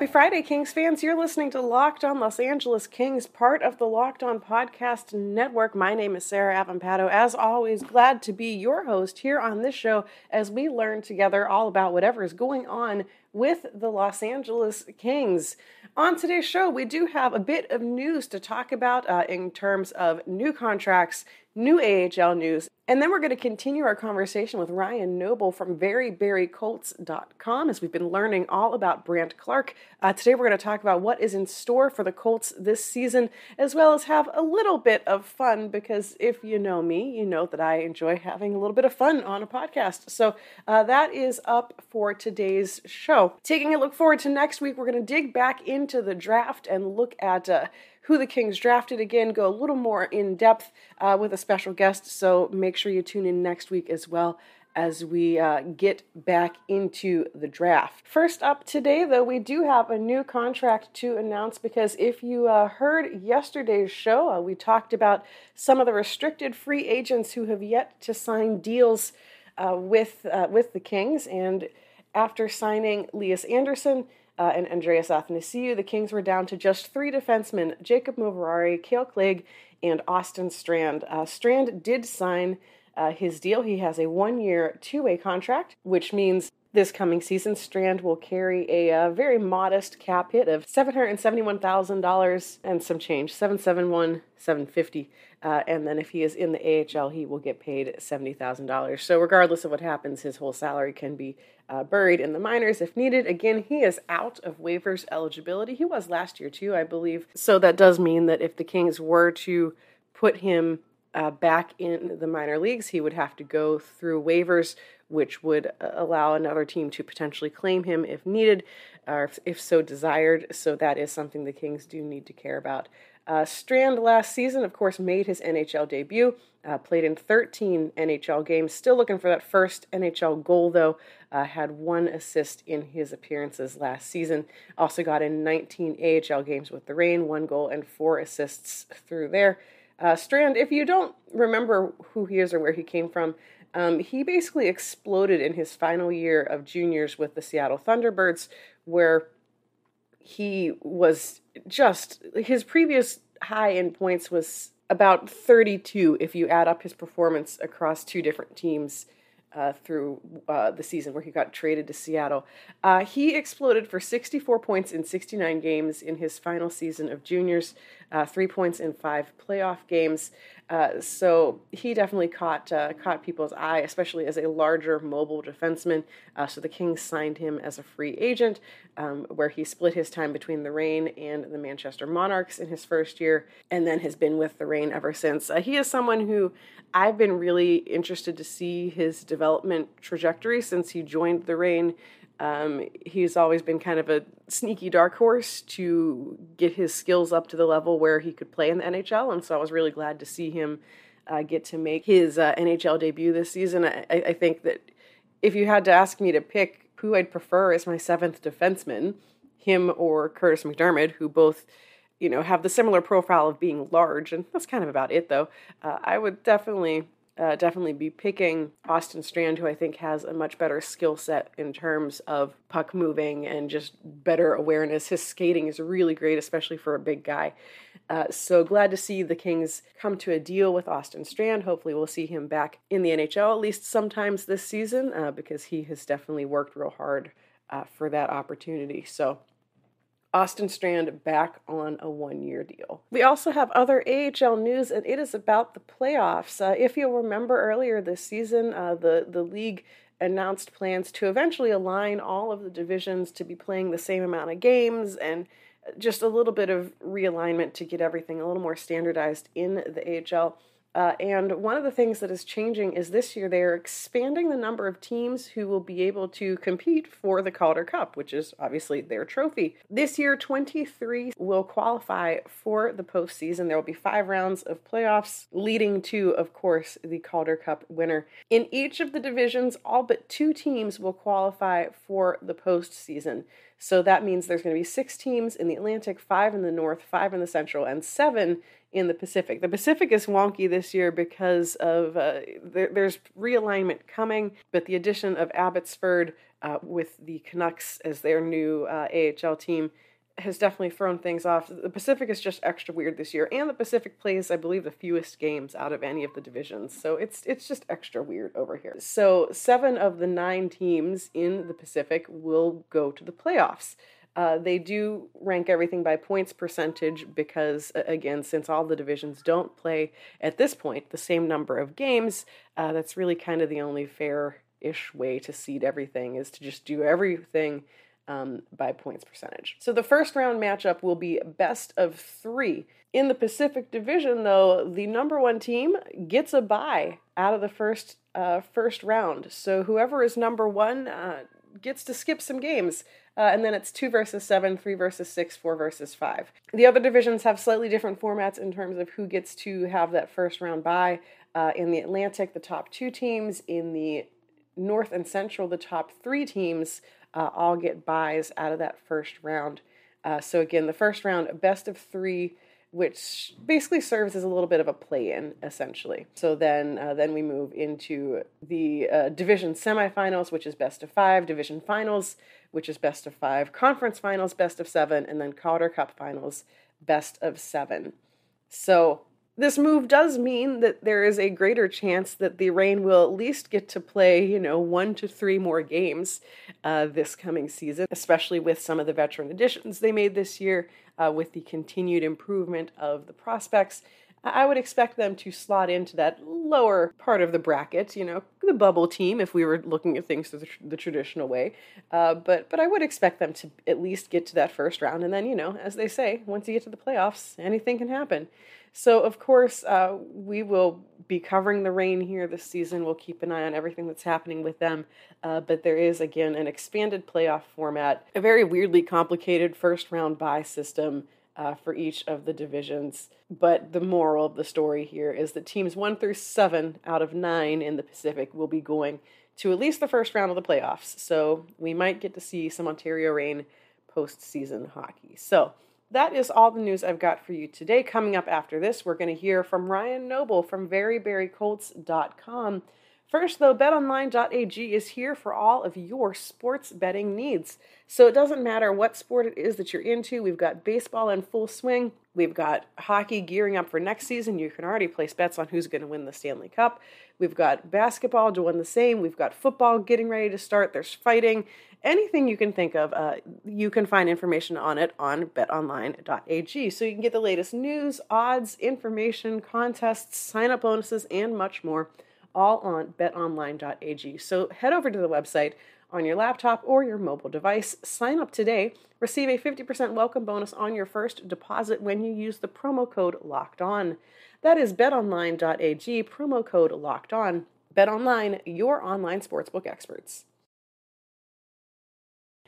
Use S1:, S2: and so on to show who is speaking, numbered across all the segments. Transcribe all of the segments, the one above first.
S1: Happy Friday, Kings fans. You're listening to Locked On Los Angeles Kings, part of the Locked On Podcast Network. My name is Sarah Avampato. As always, glad to be your host here on this show as we learn together all about whatever is going on with the Los Angeles Kings. On today's show, we do have a bit of news to talk about uh, in terms of new contracts, new AHL news, and then we're going to continue our conversation with Ryan Noble from VeryVeryColts.com as we've been learning all about Brandt Clarke. Uh, today we're going to talk about what is in store for the Colts this season, as well as have a little bit of fun because if you know me, you know that I enjoy having a little bit of fun on a podcast. So uh, that is up for today's show. Taking a look forward to next week, we're going to dig back into the draft and look at uh, who the Kings drafted again, go a little more in depth uh, with a special guest. So make sure you tune in next week as well as we uh, get back into the draft. First up today, though, we do have a new contract to announce because if you uh, heard yesterday's show, uh, we talked about some of the restricted free agents who have yet to sign deals uh, with uh, with the Kings, and after signing Lias Andersson uh, and Andreas Athanasiou. The Kings were down to just three defensemen Jacob Moverare, Kale Clague, and Austin Strand. Uh, Strand did sign uh, his deal. He has a one year, two way contract, which means this coming season, Strand will carry a uh, very modest cap hit of seven hundred and some change, seven seven one seven fifty. Uh, and then if he is in the AHL, he will get paid seventy thousand dollars. So regardless of what happens, his whole salary can be uh, buried in the minors if needed. Again, he is out of waivers eligibility. He was last year too, I believe. So that does mean that if the Kings were to put him uh, back in the minor leagues, he would have to go through waivers, which would uh, allow another team to potentially claim him if needed or if, if so desired. So that is something the Kings do need to care about. Uh, Strand last season, of course, made his NHL debut, uh, played in 13 NHL games. Still looking for that first NHL goal, though. Uh, had one assist in his appearances last season. Also got in 19 AHL games with the Reign, one goal and four assists through there. Uh, Strand, if you don't remember who he is or where he came from, um, he basically exploded in his final year of juniors with the Seattle Thunderbirds, where he was just his previous high in points was about 32 if you add up his performance across two different teams uh, through uh, the season where he got traded to Seattle. Uh, he exploded for 64 points in 69 games in his final season of juniors, uh, three points in five playoff games. Uh, so he definitely caught uh, caught people's eye, especially as a larger mobile defenseman. so the Kings signed him as a free agent, um, where he split his time between the Reign and the Manchester Monarchs in his first year, and then has been with the Reign ever since. he is someone who I've been really interested to see his development trajectory since he joined the Reign. Um, he's always been kind of a sneaky dark horse to get his skills up to the level where he could play in the NHL, and so I was really glad to see him uh, get to make his uh, NHL debut this season. I, I, think that if you had to ask me to pick who I'd prefer as my seventh defenseman, him or Kurtis MacDermid, who both you know, have the similar profile of being large, and that's kind of about it, though. Uh, I would definitely, uh, definitely be picking Austin Strand, who I think has a much better skill set in terms of puck moving and just better awareness. His skating is really great, especially for a big guy. Uh, so glad to see the Kings come to a deal with Austin Strand. Hopefully, we'll see him back in the NHL at least sometimes this season uh, because he has definitely worked real hard uh, for that opportunity. So Austin Strand back on a one year deal. We also have other AHL news, and it is about the playoffs. Uh, if you'll remember earlier this season, uh, the, the league announced plans to eventually align all of the divisions to be playing the same amount of games and just a little bit of realignment to get everything a little more standardized in the AHL. Uh, and one of the things that is changing is this year they're expanding the number of teams who will be able to compete for the Calder Cup, which is obviously their trophy. This year, 23 will qualify for the postseason. There will be five rounds of playoffs, leading to, of course, the Calder Cup winner. In each of the divisions, all but two teams will qualify for the postseason. So that means there's going to be six teams in the Atlantic, five in the North, five in the Central, and seven in the Pacific. The Pacific is wonky this year because of uh, there, there's realignment coming, but the addition of Abbotsford uh, with the Canucks as their new uh, AHL team has definitely thrown things off. The Pacific is just extra weird this year, and the Pacific plays, I believe, the fewest games out of any of the divisions. So it's it's just extra weird over here. So seven of the nine teams in the Pacific will go to the playoffs. Uh, they do rank everything by points percentage because, again, since all the divisions don't play at this point the same number of games, uh, that's really kind of the only fair ish way to seed everything is to just do everything um, by points percentage. So the first round matchup will be best of three. In the Pacific Division, though, the number one team gets a bye out of the first uh, first round. So whoever is number one uh, gets to skip some games. Uh, and then it's two versus seven, three versus six, four versus five. The other divisions have slightly different formats in terms of who gets to have that first round bye. Uh, in the Atlantic, the top two teams. In the North and Central, the top three teams uh, all get byes out of that first round. Uh, so again, the first round, best of three which basically serves as a little bit of a play-in, essentially. So then, uh, then we move into the uh, division semifinals, which is best of five, division finals, which is best of five, conference finals, best of seven, and then Calder Cup finals, best of seven. So this move does mean that there is a greater chance that the Reign will at least get to play, you know, one to three more games uh, this coming season, especially with some of the veteran additions they made this year, uh, with the continued improvement of the prospects. I would expect them to slot into that lower part of the bracket, you know, the bubble team, if we were looking at things the, the traditional way. Uh, but but I would expect them to at least get to that first round, and then you know, as they say, once you get to the playoffs, anything can happen. So, of course, uh, we will be covering the Reign here this season. We'll keep an eye on everything that's happening with them. Uh, but there is, again, an expanded playoff format, a very weirdly complicated first round bye system. Uh, for each of the divisions. But the moral of the story here is that teams one through seven out of nine in the Pacific will be going to at least the first round of the playoffs. So we might get to see some Ontario Reign postseason hockey. So that is all the news I've got for you today. Coming up after this, we're going to hear from Ryan Noble from VeryBerryColts.com. First, though, betonline.ag is here for all of your sports betting needs. So it doesn't matter what sport it is that you're into. We've got baseball in full swing. We've got hockey gearing up for next season. You can already place bets on who's going to win the Stanley Cup. We've got basketball doing the same. We've got football getting ready to start. There's fighting anything you can think of, uh, you can find information on it on betonline.ag. So you can get the latest news, odds, information, contests, sign up bonuses, and much more, all on betonline.ag. So head over to the website on your laptop or your mobile device. Sign up today. Receive a 50% welcome bonus on your first deposit when you use the promo code LOCKED ON. That is betonline.ag, promo code LOCKED ON. BetOnline, your online sportsbook experts.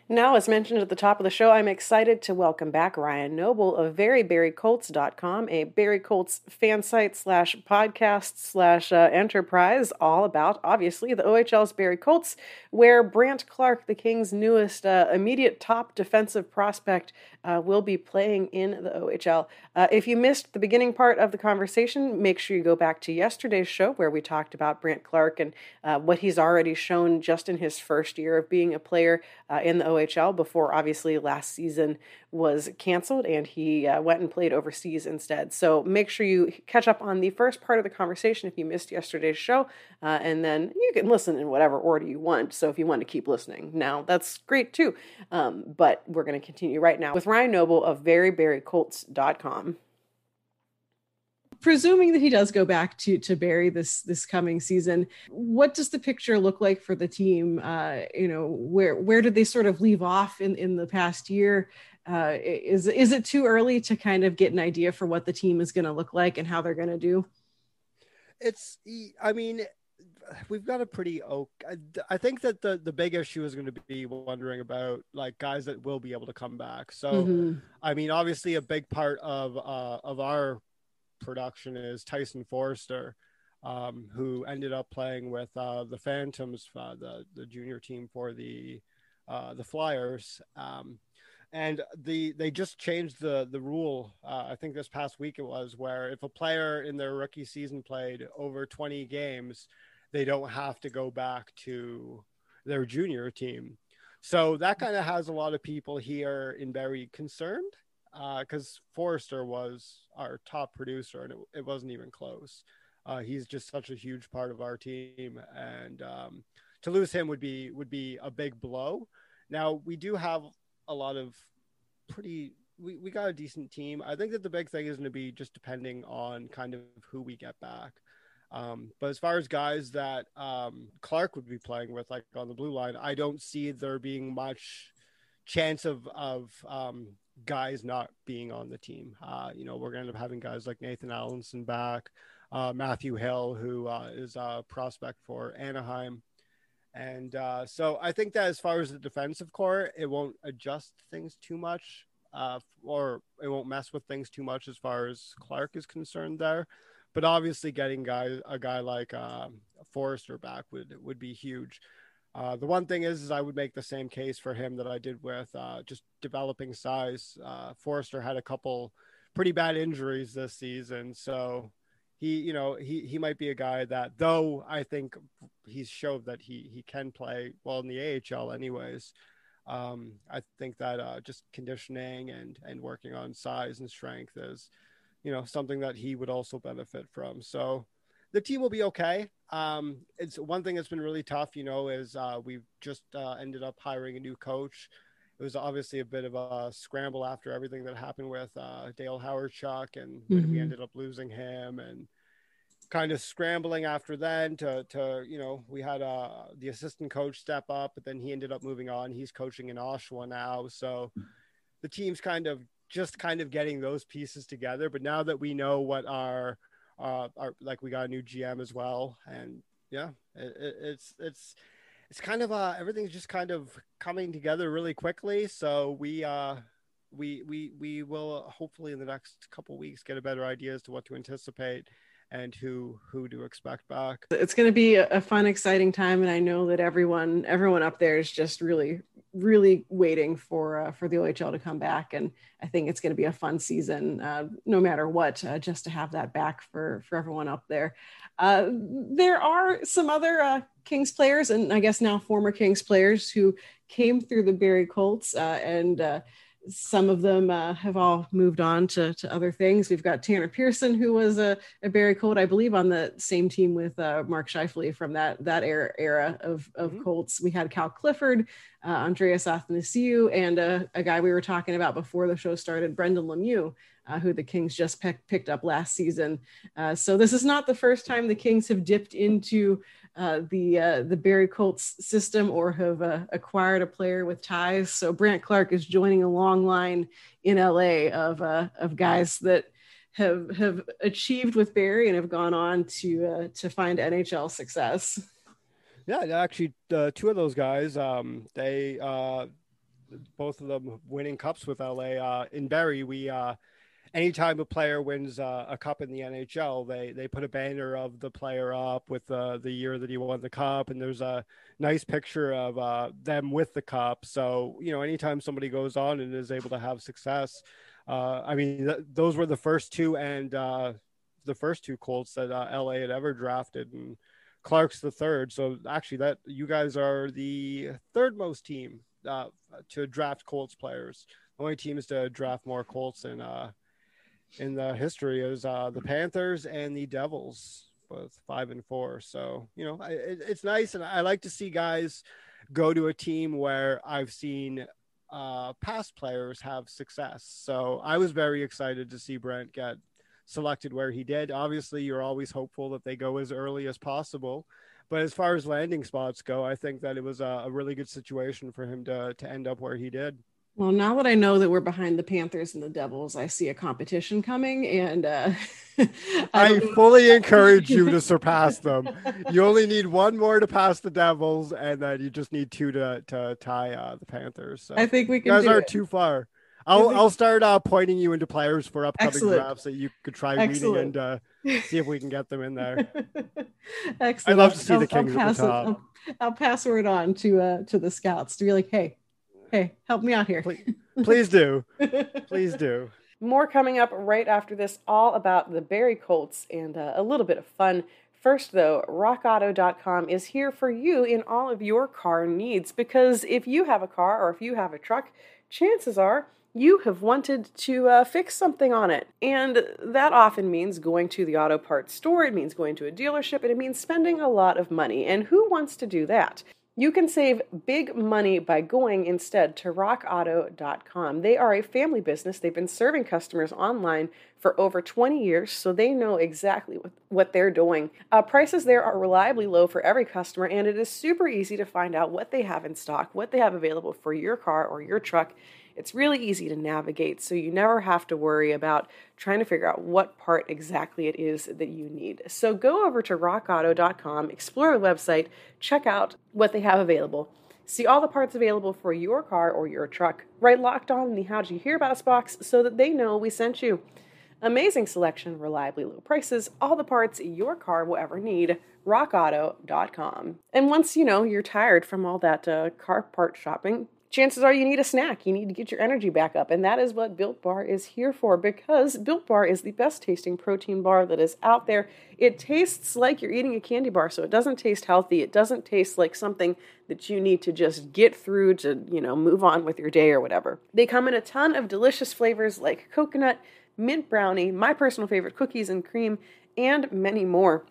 S1: Now, as mentioned at the top of the show, I'm excited to welcome back Ryan Noble of VeryBerryColts.com, a Barrie Colts fan site slash podcast slash uh, enterprise, all about, obviously, the OHL's Barrie Colts, where Brandt Clarke, the Kings' newest uh, immediate top defensive prospect, uh, will be playing in the OHL. Uh, if you missed the beginning part of the conversation, make sure you go back to yesterday's show where we talked about Brandt Clarke and uh, what he's already shown just in his first year of being a player uh, in the OHL before obviously last season was canceled and he uh, went and played overseas instead. So make sure you catch up on the first part of the conversation if you missed yesterday's show, uh, and then you can listen in whatever order you want. So if you want to keep listening now, that's great too. Um, but we're going to continue right now with Ryan Noble of VeryBerryColts.com presuming that he does go back to to Barrie this this coming season, what does the picture look like for the team? Uh, you know, where where did they sort of leave off in in the past year? Uh, is is it too early to kind of get an idea for what the team is going to look like and how they're going to do?
S2: it's I mean we've got a pretty oak. I think that the the big issue is going to be wondering about like guys that will be able to come back. So, mm-hmm. I mean, obviously, a big part of uh, of our production is Tyson Foerster, um, who ended up playing with uh, the Phantoms, uh, the the junior team for the uh, the Flyers. Um, and the they just changed the the rule. Uh, I think this past week it was where if a player in their rookie season played over 20 games, they don't have to go back to their junior team. So that kind of has a lot of people here in Barrie concerned because uh, Foerster was our top producer and it, it wasn't even close. Uh, he's just such a huge part of our team, and um, to lose him would be would be a big blow. Now we do have a lot of pretty. We, we got a decent team. I think that the big thing is going to be just depending on kind of who we get back. Um, but as far as guys that um, Clarke would be playing with, like on the blue line, I don't see there being much chance of of um, guys not being on the team. Uh, you know, we're going to end up having guys like Nathan Allensen back, uh, Matthew Hill, who uh, is a prospect for Anaheim. And uh, so I think that as far as the defensive corps, it won't adjust things too much, uh, or it won't mess with things too much as far as Clarke is concerned there but obviously getting guy a guy like uh, Foerster back would would be huge. Uh, the one thing is, is I would make the same case for him that I did with uh, just developing size. Uh, Foerster had a couple pretty bad injuries this season, so he, you know, he he might be a guy that, though I think he's showed that he he can play well in the AHL, anyways. Um, I think that uh, just conditioning and and working on size and strength is you know something that he would also benefit from. So the team will be okay. Um, it's one thing that's been really tough, you know, is uh, we've just uh, ended up hiring a new coach. It was obviously a bit of a scramble after everything that happened with uh, Dale Hawerchuk, and mm-hmm. we ended up losing him, and kind of scrambling after then to to you know we had uh, the assistant coach step up, but then he ended up moving on. He's coaching in Oshawa now, so the team's kind of just kind of getting those pieces together. But now that we know what our, uh, our like we got a new GM as well, and yeah, it, it, it's it's it's kind of uh everything's just kind of coming together really quickly. So we uh we we we will hopefully in the next couple weeks get a better idea as to what to anticipate and who who to expect back.
S1: It's going to be a fun, exciting time, and I know that everyone everyone up there is just really really waiting for uh, for the OHL to come back, and I think it's going to be a fun season, uh, no matter what, uh, just to have that back for for everyone up there. Uh, there are some other uh, Kings players, and I guess now former Kings players who came through the Barrie Colts and some of them uh, have all moved on to, to other things. We've got Tanner Pearson, who was a, a Barrie Colt, I believe, on the same team with uh, Mark Scheifele from that that era, era of, of mm-hmm. Colts. We had Kyle Clifford, uh, Andreas Athanasiou, and a, a, guy we were talking about before the show started, Brendan Lemieux, uh, who the Kings just pe- picked up last season. Uh, so this is not the first time the Kings have dipped into uh, the uh, the Barrie Colts system or have uh, acquired a player with ties. So Brandt Clarke is joining a long line in LA of uh, of guys that have have achieved with Barrie and have gone on to uh, to find NHL success.
S2: Yeah, actually, two of those guys, um, they uh both of them winning cups with LA. Uh in Barrie, we anytime a player wins uh, a cup in the NHL, they they put a banner of the player up with uh, the year that he won the cup, and there's a nice picture of uh, them with the cup. So you know, anytime somebody goes on and is able to have success, uh, I mean, th- those were the first two and uh, the first two Colts that uh, LA had ever drafted, and Clarke's the third. So actually, that you guys are the third most team to draft Colts players. The only team is to draft more Colts and in the history is uh, the Panthers and the Devils, both five and four. So you know, I, it, it's nice, and I like to see guys go to a team where I've seen uh, past players have success. So I was very excited to see Brent get selected where he did. Obviously, you're always hopeful that they go as early as possible. But as far as landing spots go, I think that it was a, a really good situation for him to to end up where he did.
S1: Well, now that I know that we're behind the Panthers and the Devils, I see a competition coming, and uh,
S2: I, I fully encourage you to surpass them. You only need one more to pass the Devils, and then you just need two to to tie uh, the Panthers. So
S1: I think we can.
S2: You guys
S1: aren't
S2: too far. I'll I'll start uh, pointing you into players for upcoming
S1: Excellent.
S2: drafts that you could try
S1: Excellent.
S2: reading and uh, see if we can get them in there.
S1: Excellent.
S2: I'd love to see
S1: I'll,
S2: the Kings
S1: I'll
S2: at the
S1: pass it-
S2: top.
S1: I'll, I'll pass word on to uh, to the scouts to be like, hey, hey, help me out here.
S2: Please, please do, please do.
S1: More coming up right after this, all about the Barrie Colts and uh, a little bit of fun. First, though, rockauto.com is here for you in all of your car needs because if you have a car or if you have a truck, chances are you have wanted to uh, fix something on it. And that often means going to the auto parts store, it means going to a dealership, and it means spending a lot of money. And who wants to do that? You can save big money by going instead to rockauto.com. They are a family business. They've been serving customers online for over 20 years, so they know exactly what, they're doing. Uh, prices there are reliably low for every customer, and it is super easy to find out what they have in stock, what they have available for your car or your truck. It's really easy to navigate, so you never have to worry about trying to figure out what part exactly it is that you need. So go over to rockauto.com, explore the website, check out what they have available. See all the parts available for your car or your truck. Write locked on in the How'd You Hear About Us box so that they know we sent you. Amazing selection, reliably low prices, all the parts your car will ever need. RockAuto.com. And once you know you're tired from all that uh, car part shopping, chances are you need a snack. You need to get your energy back up. And that is what Built Bar is here for because Built Bar is the best tasting protein bar that is out there. It tastes like you're eating a candy bar, so it doesn't taste healthy. It doesn't taste like something that you need to just get through to, you know, move on with your day or whatever. They come in a ton of delicious flavors like coconut, mint brownie, my personal favorite, cookies and cream, and many more.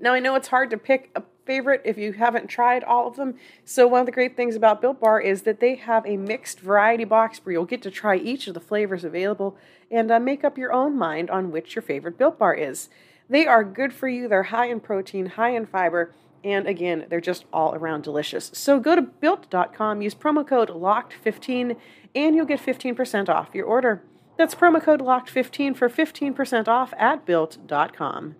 S1: Now, I know it's hard to pick a favorite if you haven't tried all of them. So, one of the great things about Built Bar is that they have a mixed variety box where you'll get to try each of the flavors available and uh, make up your own mind on which your favorite Built Bar is. They are good for you, they're high in protein, high in fiber, and again, they're just all around delicious. So, go to built.com, use promo code LOCKED15, and you'll get 15% off your order. That's promo code LOCKED15 for 15% off at built.com.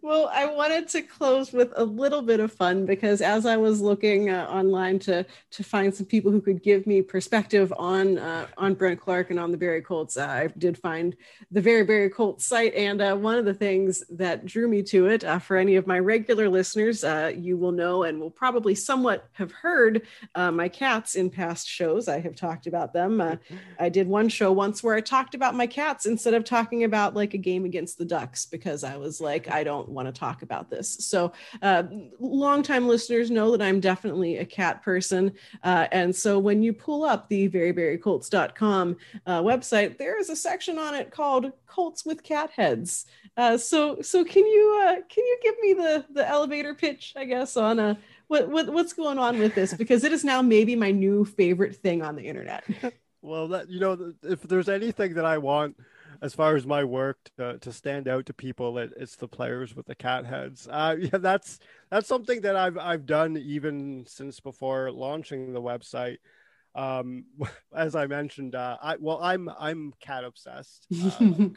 S1: Well, I wanted to close with a little bit of fun because as I was looking uh, online to to find some people who could give me perspective on uh, on Brandt Clarke and on the Barrie Colts, uh, I did find the Very Barrie Colts site, and uh, one of the things that drew me to it, uh, for any of my regular listeners, uh, you will know and will probably somewhat have heard my cats in past shows. I have talked about them. I did one show once where I talked about my cats instead of talking about like a game against the Ducks because I was like, I don't want to talk about this. So, uh, longtime listeners know that I'm definitely a cat person. Uh, and so, when you pull up the veryverycolts.com uh, website, there is a section on it called Colts with Cat Heads. Uh, so, so can you uh, can you give me the the elevator pitch, I guess, on a what, what what's going on with this? Because it is now maybe my new favorite thing on the internet.
S2: well, that you know, if there's anything that I want as far as my work to, to stand out to people it, it's the players with the cat heads uh, yeah that's that's something that i've i've done even since before launching the website um as i mentioned uh i well i'm i'm cat obsessed uh,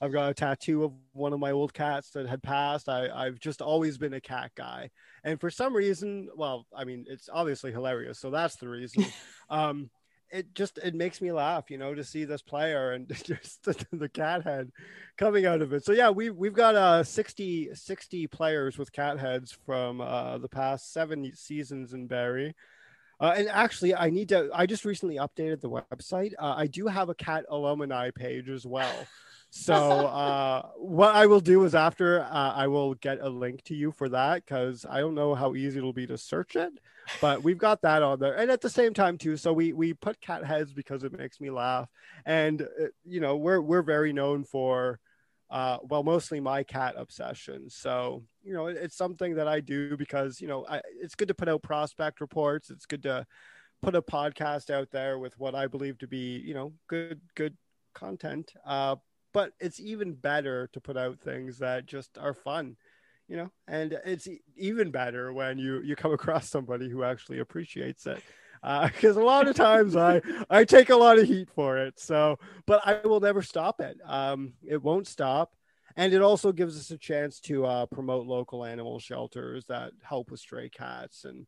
S2: I've got a tattoo of one of my old cats that had passed. I, I've just always been a cat guy. And for some reason, well, I mean, it's obviously hilarious. So that's the reason. um, it just it makes me laugh, you know, to see this player and just the, the cat head coming out of it. So yeah, we we've got uh 60 60 players with cat heads from uh the past seven seasons in Barrie. Uh, and actually, I need to. I just recently updated the website. Uh, I do have a cat alumni page as well. So uh, what I will do is after uh, I will get a link to you for that because I don't know how easy it'll be to search it, but we've got that on there. And at the same time too, so we we put cat heads because it makes me laugh, and uh, you know we're we're very known for. Uh, well, mostly my cat obsession. So, you know, it, it's something that I do because, you know, I, it's good to put out prospect reports. It's good to put a podcast out there with what I believe to be, you know, good, good content. Uh, but it's even better to put out things that just are fun you know and it's even better when you you come across somebody who actually appreciates it because uh, a lot of times I I take a lot of heat for it. So, but I will never stop it. Um, it won't stop, and it also gives us a chance to uh, promote local animal shelters that help with stray cats, and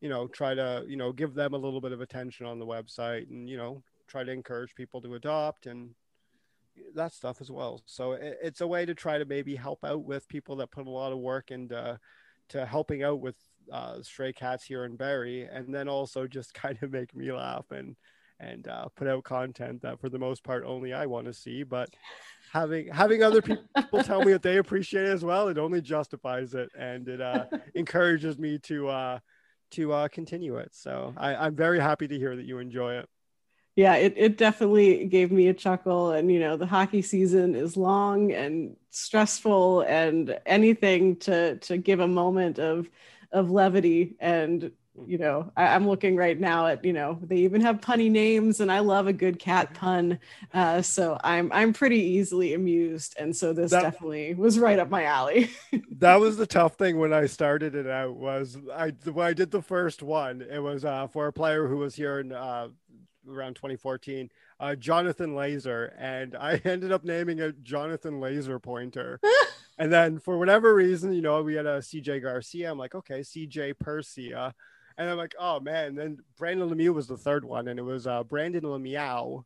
S2: you know try to you know give them a little bit of attention on the website, and you know try to encourage people to adopt and that stuff as well. So it, it's a way to try to maybe help out with people that put a lot of work into to helping out with uh, stray cats here in Barrie, and then also just kind of make me laugh and and uh, put out content that for the most part only I want to see. But having having other people tell me that they appreciate it as well, it only justifies it and it uh, encourages me to uh, to uh, continue it. So I, I'm very happy to hear that you enjoy it
S1: yeah, it, it definitely gave me a chuckle. And, you know, the hockey season is long and stressful and anything to, to give a moment of, of levity. And, you know, I, am looking right now at, you know, they even have punny names and I love a good cat pun. Uh, so I'm, I'm pretty easily amused. And so this that, definitely was right up my alley.
S2: that was the tough thing when I started it out was I, when I did the first one, it was uh, for a player who was here in, uh, around 2014, uh, Jonathan Laser, and I ended up naming it Jonathan Laser Pointer. and then for whatever reason, you know, we had a CJ Garcia. I'm like, okay, CJ Persia. And I'm like, oh man. then Brandon Lemieux was the third one, and it was uh, Brandon Lemieux.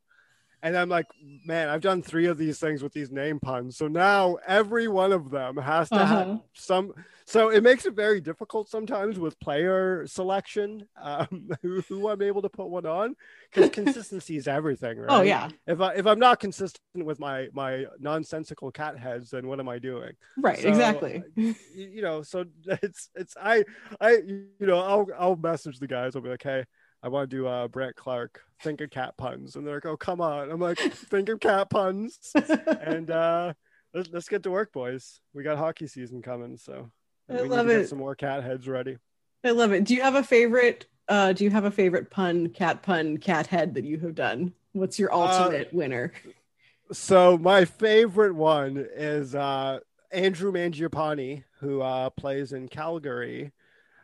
S2: And I'm like, man, I've done three of these things with these name puns. So now every one of them has to uh-huh. have some. So it makes it very difficult sometimes with player selection, um, who, who I'm able to put one on because consistency is everything, oh, right?
S1: Oh yeah.
S2: If I if I'm not consistent with my my nonsensical cat heads, then what am I doing?
S1: Right. So, exactly.
S2: You know, so it's it's I I you know I'll I'll message the guys. I'll be like, hey I want to do uh, Brandt Clarke, think of cat puns. And they're like, oh, come on. I'm like, think of cat puns. and uh, let's, let's get to work, boys. We got hockey season coming. So
S1: I we love need to it.
S2: Get some more cat heads ready.
S1: I love it. Do you have a favorite? Uh, do you have a favorite pun, cat pun, cat head that you have done? What's your ultimate uh, winner?
S2: So my favorite one is uh, Andrew Mangiapane, who uh, plays in Calgary.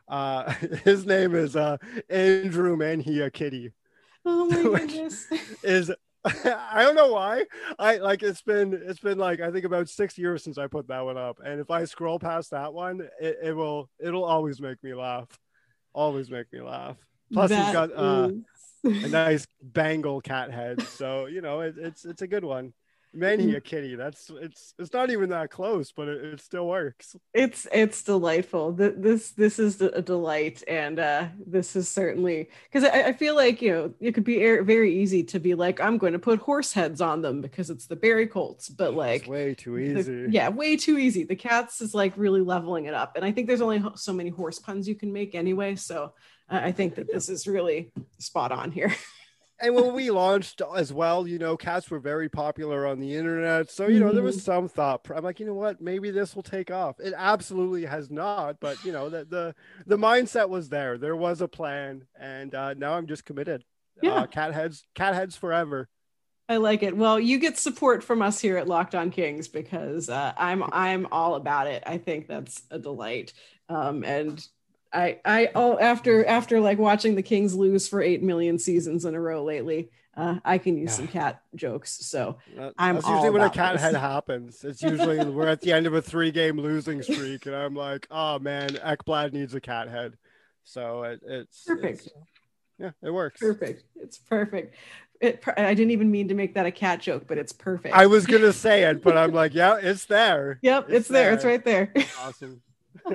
S2: Uh, his name is uh, Andrew Manhia Kitty.
S1: Oh my goodness!
S2: Is I don't know why. I like it's been it's been like I think about six years since I put that one up, and if I scroll past that one, it, it will it'll always make me laugh. Always make me laugh. Plus, that he's got uh, a nice Bengal cat head, so you know it, it's it's a good one. Many a kitty. That's it's it's not even that close, but it, it still works.
S1: It's it's delightful. This this is a delight, and uh, this is certainly because I, I, feel like you know it could be very easy to be like I'm going to put horse heads on them because it's the Barrie Colts, but like
S2: it's way too easy.
S1: The, yeah, way too easy. The cats is like really leveling it up, and I think there's only so many horse puns you can make anyway. So uh, I think that this is really spot on here.
S2: and when we launched as well, you know, cats were very popular on the internet. So, you know, there was mm-hmm. some thought. I'm like, you know what? Maybe this will take off. It absolutely has not, but you know, the the, the mindset was there. There was a plan, and uh, now I'm just committed. Yeah. Uh, cat heads, cat heads forever.
S1: I like it. Well, you get support from us here at Locked On Kings because uh, I'm I'm all about it. I think that's a delight. Um, and I I oh after after like watching the Kings lose for eight million seasons in a row lately, uh, I can use yeah. some cat jokes. So that, I'm that's
S2: usually
S1: when
S2: a cat this. head happens. It's usually we're at the end of a three game losing streak, and I'm like, oh man, Ekblad needs a cat head. So it, it's
S1: perfect. It's,
S2: yeah, it works.
S1: Perfect. It's perfect. It, I didn't even mean to make that a cat joke, but it's perfect.
S2: I was gonna say it, but I'm like, yeah, it's there.
S1: Yep, it's, it's there. there. It's right there.
S2: Awesome.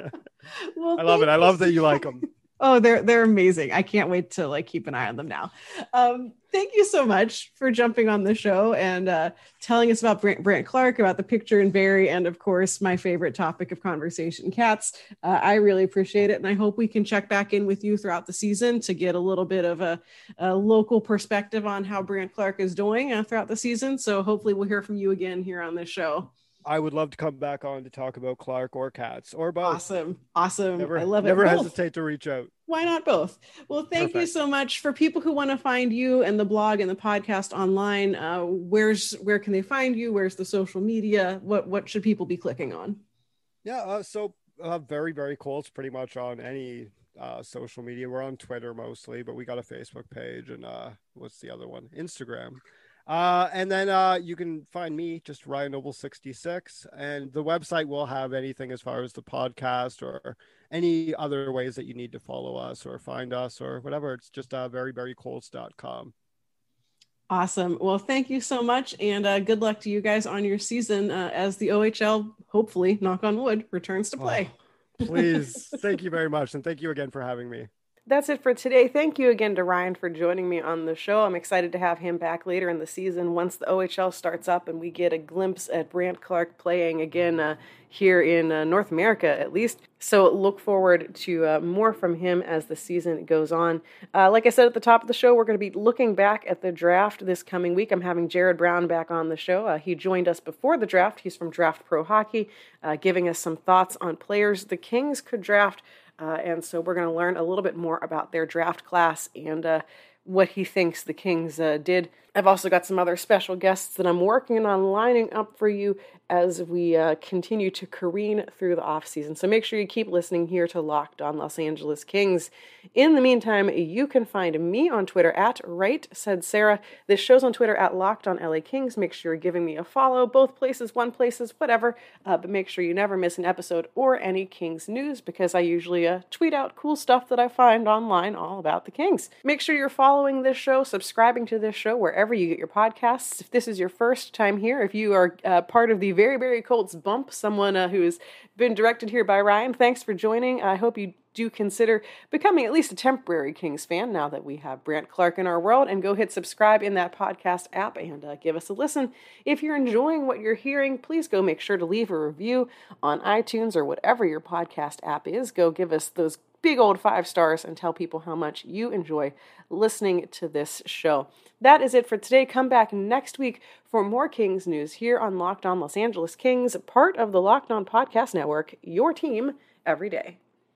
S2: well, I love it. I love that you like them.
S1: oh, they're they're amazing. I can't wait to like keep an eye on them now. Um, thank you so much for jumping on the show and uh, telling us about Brandt, Brandt Clarke, about the picture in Barrie, and of course my favorite topic of conversation, cats. Uh, I really appreciate it, and I hope we can check back in with you throughout the season to get a little bit of a, a local perspective on how Brandt Clarke is doing uh, throughout the season. So hopefully we'll hear from you again here on this show.
S2: I would love to come back on to talk about Clarke or cats or both.
S1: Awesome. Awesome.
S2: Never,
S1: I love it.
S2: Never hesitate to reach out.
S1: Why not both? Well, thank Perfect. you so much for people who want to find you and the blog and the podcast online. Uh, where's where can they find you? Where's the social media? What what should people be clicking on?
S2: Yeah, uh, so uh, very very Colts pretty much on any uh, social media. We're on Twitter mostly, but we got a Facebook page and uh, what's the other one? Instagram. Uh, and then uh, you can find me just Ryan Noble 66, and the website will have anything as far as the podcast or any other ways that you need to follow us or find us or whatever. It's just uh, veryverycolts.com.
S1: Awesome. Well, thank you so much, and uh, good luck to you guys on your season uh, as the OHL, hopefully, knock on wood, returns to play.
S2: Oh, please, thank you very much, and thank you again for having me
S1: that's it for today. Thank you again to Ryan for joining me on the show. I'm excited to have him back later in the season once the OHL starts up and we get a glimpse at Brandt Clarke playing again uh, here in uh, North America, at least. So look forward to uh, more from him as the season goes on. Uh, like I said at the top of the show, we're going to be looking back at the draft this coming week. I'm having Jared Brown back on the show. Uh, he joined us before the draft. He's from Draft Pro Hockey, uh, giving us some thoughts on players the Kings could draft uh, and so we're going to learn a little bit more about their draft class and uh, what he thinks the Kings uh, did. I've also got some other special guests that I'm working on lining up for you as we uh, continue to careen through the off season. So make sure you keep listening here to Locked On Los Angeles Kings. In the meantime, you can find me on Twitter at Right Said Sarah. This show's on Twitter at Locked On LA Kings. Make sure you're giving me a follow. Both places, one places, whatever. Uh, but make sure you never miss an episode or any Kings news because I usually uh, tweet out cool stuff that I find online all about the Kings. Make sure you're following this show, subscribing to this show wherever you get your podcasts. If this is your first time here, if you are uh, part of the very, very Colts bump, someone uh, who's been directed here by Ryan. Thanks for joining. I hope you do consider becoming at least a temporary Kings fan now that we have Brandt Clarke in our world and go hit subscribe in that podcast app and uh, give us a listen. If you're enjoying what you're hearing, please go make sure to leave a review on iTunes or whatever your podcast app is. Go give us those big old five stars and tell people how much you enjoy listening to this show. That is it for today. Come back next week for more Kings news here on Locked On Los Angeles Kings, part of the Locked On Podcast Network, your team every day.